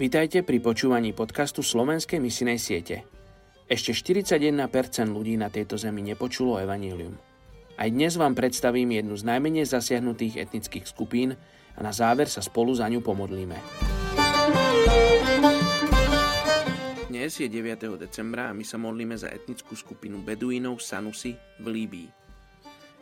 Vítajte pri počúvaní podcastu Slovenskej misinej siete. Ešte 41% ľudí na tejto zemi nepočulo evanílium. Aj dnes vám predstavím jednu z najmenej zasiahnutých etnických skupín a na záver sa spolu za ňu pomodlíme. Dnes je 9. decembra a my sa modlíme za etnickú skupinu Beduínov Sanusi v Líbii.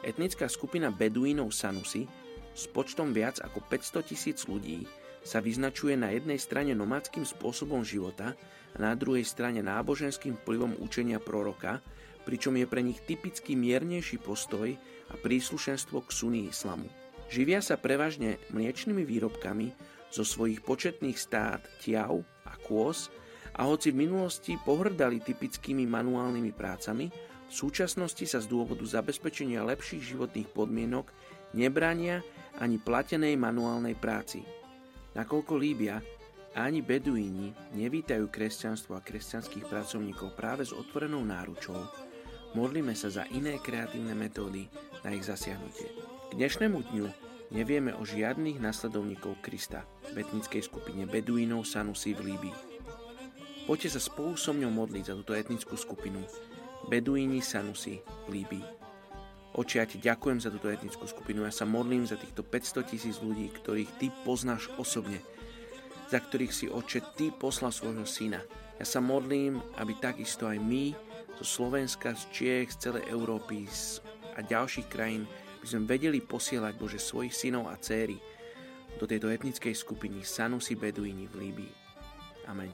Etnická skupina Beduínov Sanusi s počtom viac ako 500 tisíc ľudí sa vyznačuje na jednej strane nomadským spôsobom života a na druhej strane náboženským vplyvom učenia proroka, pričom je pre nich typický miernejší postoj a príslušenstvo k suní islamu. Živia sa prevažne mliečnými výrobkami zo svojich početných stát tiav a kôz a hoci v minulosti pohrdali typickými manuálnymi prácami, v súčasnosti sa z dôvodu zabezpečenia lepších životných podmienok nebrania ani platenej manuálnej práci. Nakoľko Líbia ani Beduíni nevítajú kresťanstvo a kresťanských pracovníkov práve s otvorenou náručou, modlíme sa za iné kreatívne metódy na ich zasiahnutie. K dnešnému dňu nevieme o žiadnych nasledovníkov Krista v etnickej skupine Beduínov Sanusi v Líbii. Poďte sa spolu so mňou modliť za túto etnickú skupinu Beduíni Sanusi v Líbii. Oči, ja ti ďakujem za túto etnickú skupinu. Ja sa modlím za týchto 500 tisíc ľudí, ktorých ty poznáš osobne. Za ktorých si, oče, ty poslal svojho syna. Ja sa modlím, aby takisto aj my zo Slovenska, z Čiech, z celej Európy a ďalších krajín by sme vedeli posielať, Bože, svojich synov a céry do tejto etnickej skupiny Sanusi Beduini v Líbii. Amen.